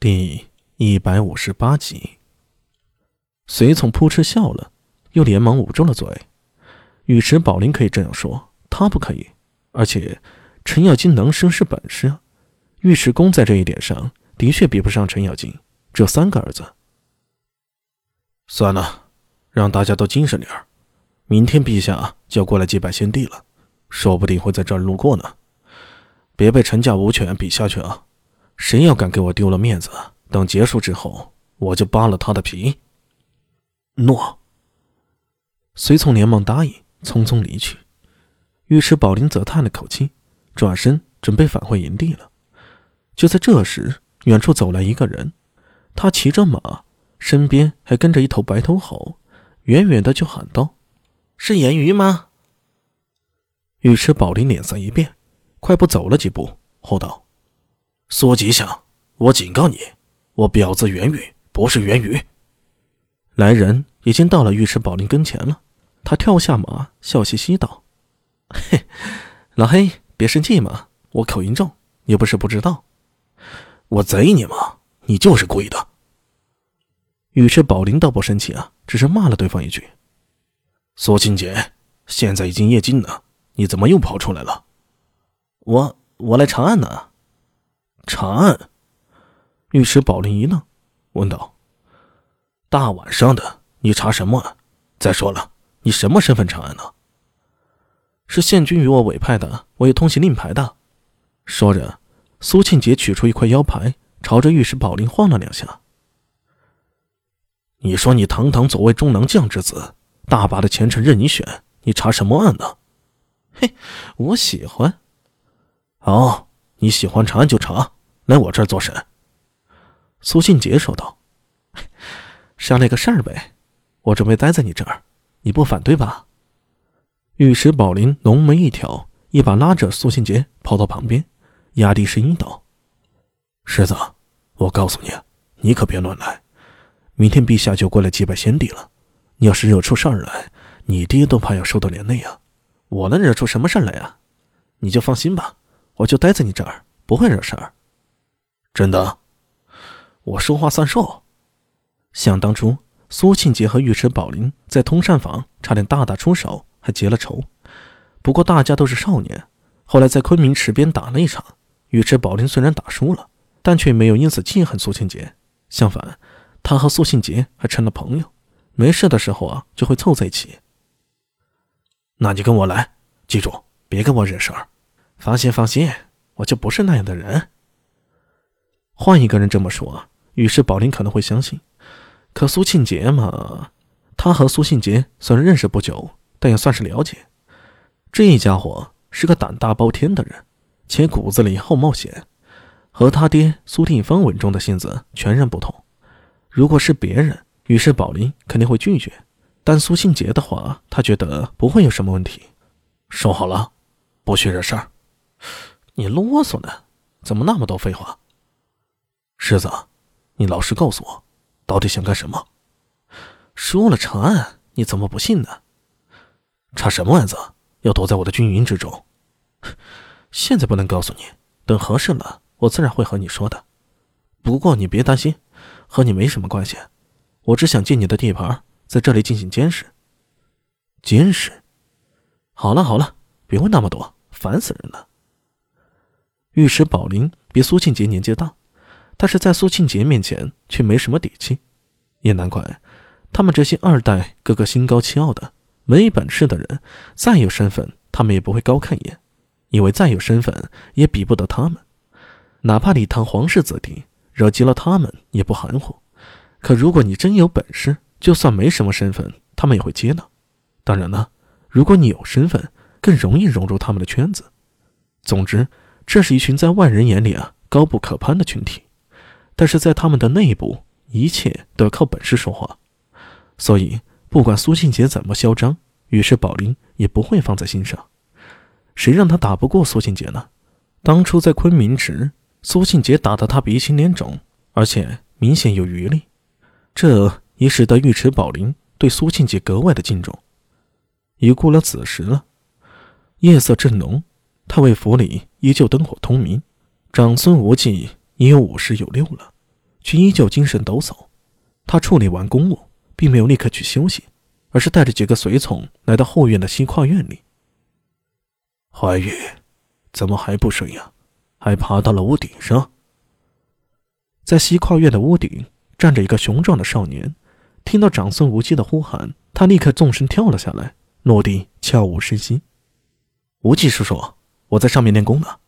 第一百五十八集，随从扑哧笑了，又连忙捂住了嘴。尉迟宝林可以这样说，他不可以。而且，程咬金能生是本事啊。尉迟恭在这一点上的确比不上程咬金，只有三个儿子。算了，让大家都精神点儿。明天陛下就要过来祭拜先帝了，说不定会在这儿路过呢。别被陈家无权比下去啊！谁要敢给我丢了面子，等结束之后，我就扒了他的皮。诺。随从连忙答应，匆匆离去。尉迟宝林则叹了口气，转身准备返回营地了。就在这时，远处走来一个人，他骑着马，身边还跟着一头白头猴，远远的就喊道：“是颜瑜吗？”尉迟宝林脸色一变，快步走了几步，吼道。苏吉祥，我警告你，我表字元宇，不是元宇。来人已经到了尉迟宝林跟前了，他跳下马，笑嘻嘻道：“嘿，老黑，别生气嘛，我口音重，又不是不知道。我贼你吗？你就是故意的。”尉迟宝林倒不生气啊，只是骂了对方一句：“苏清杰，现在已经夜尽了，你怎么又跑出来了？”“我我来查案呢。”查案，尉迟宝林一愣，问道：“大晚上的，你查什么？再说了，你什么身份查案呢？”“是县君与我委派的，我有通行令牌的。”说着，苏庆杰取出一块腰牌，朝着尉迟宝林晃了两下。“你说你堂堂左卫中郎将之子，大把的前程任你选，你查什么案呢？”“嘿，我喜欢。”“好，你喜欢查案就查。”来我这儿做审。”苏信杰说道，“商量个事儿呗，我准备待在你这儿，你不反对吧？”玉石宝林浓眉一挑，一把拉着苏信杰跑到旁边，压低声音道：“世子，我告诉你，你可别乱来。明天陛下就过来祭拜先帝了，你要是惹出事儿来，你爹都怕要受到连累啊。我能惹出什么事儿来啊？你就放心吧，我就待在你这儿，不会惹事儿。”真的，我说话算数。想当初，苏庆杰和尉迟宝林在通善坊差点大打出手，还结了仇。不过大家都是少年，后来在昆明池边打了一场，尉迟宝林虽然打输了，但却没有因此记恨苏庆杰。相反，他和苏庆杰还成了朋友，没事的时候啊就会凑在一起。那你跟我来，记住别跟我惹事儿。放心放心，我就不是那样的人。换一个人这么说，于是宝林可能会相信。可苏庆杰嘛，他和苏庆杰虽然认识不久，但也算是了解。这家伙是个胆大包天的人，且骨子里好冒险，和他爹苏定方稳重的性子全然不同。如果是别人，于是宝林肯定会拒绝。但苏庆杰的话，他觉得不会有什么问题。说好了，不许惹事儿。你啰嗦呢？怎么那么多废话？世子，你老实告诉我，到底想干什么？说了查案，你怎么不信呢？查什么案子？要躲在我的军营之中？现在不能告诉你，等合适了，我自然会和你说的。不过你别担心，和你没什么关系。我只想借你的地盘，在这里进行监视。监视？好了好了，别问那么多，烦死人了。御史宝林比苏庆杰年纪大。但是在苏庆杰面前却没什么底气，也难怪，他们这些二代个个心高气傲的，没本事的人，再有身份，他们也不会高看一眼，因为再有身份也比不得他们。哪怕你堂皇室子弟，惹急了他们也不含糊。可如果你真有本事，就算没什么身份，他们也会接纳。当然了，如果你有身份，更容易融入他们的圈子。总之，这是一群在外人眼里啊高不可攀的群体。但是在他们的内部，一切都要靠本事说话，所以不管苏庆杰怎么嚣张，于是宝林也不会放在心上。谁让他打不过苏庆杰呢？当初在昆明池，苏庆杰打得他鼻青脸肿，而且明显有余力，这也使得尉迟宝林对苏庆杰格外的敬重。已过了子时了，夜色正浓，太尉府里依旧灯火通明，长孙无忌。已有五十有六了，却依旧精神抖擞。他处理完公务，并没有立刻去休息，而是带着几个随从来到后院的西跨院里。怀玉，怎么还不睡呀？还爬到了屋顶上？在西跨院的屋顶站着一个雄壮的少年，听到长孙无忌的呼喊，他立刻纵身跳了下来，落地悄无声息。无忌叔叔，我在上面练功呢。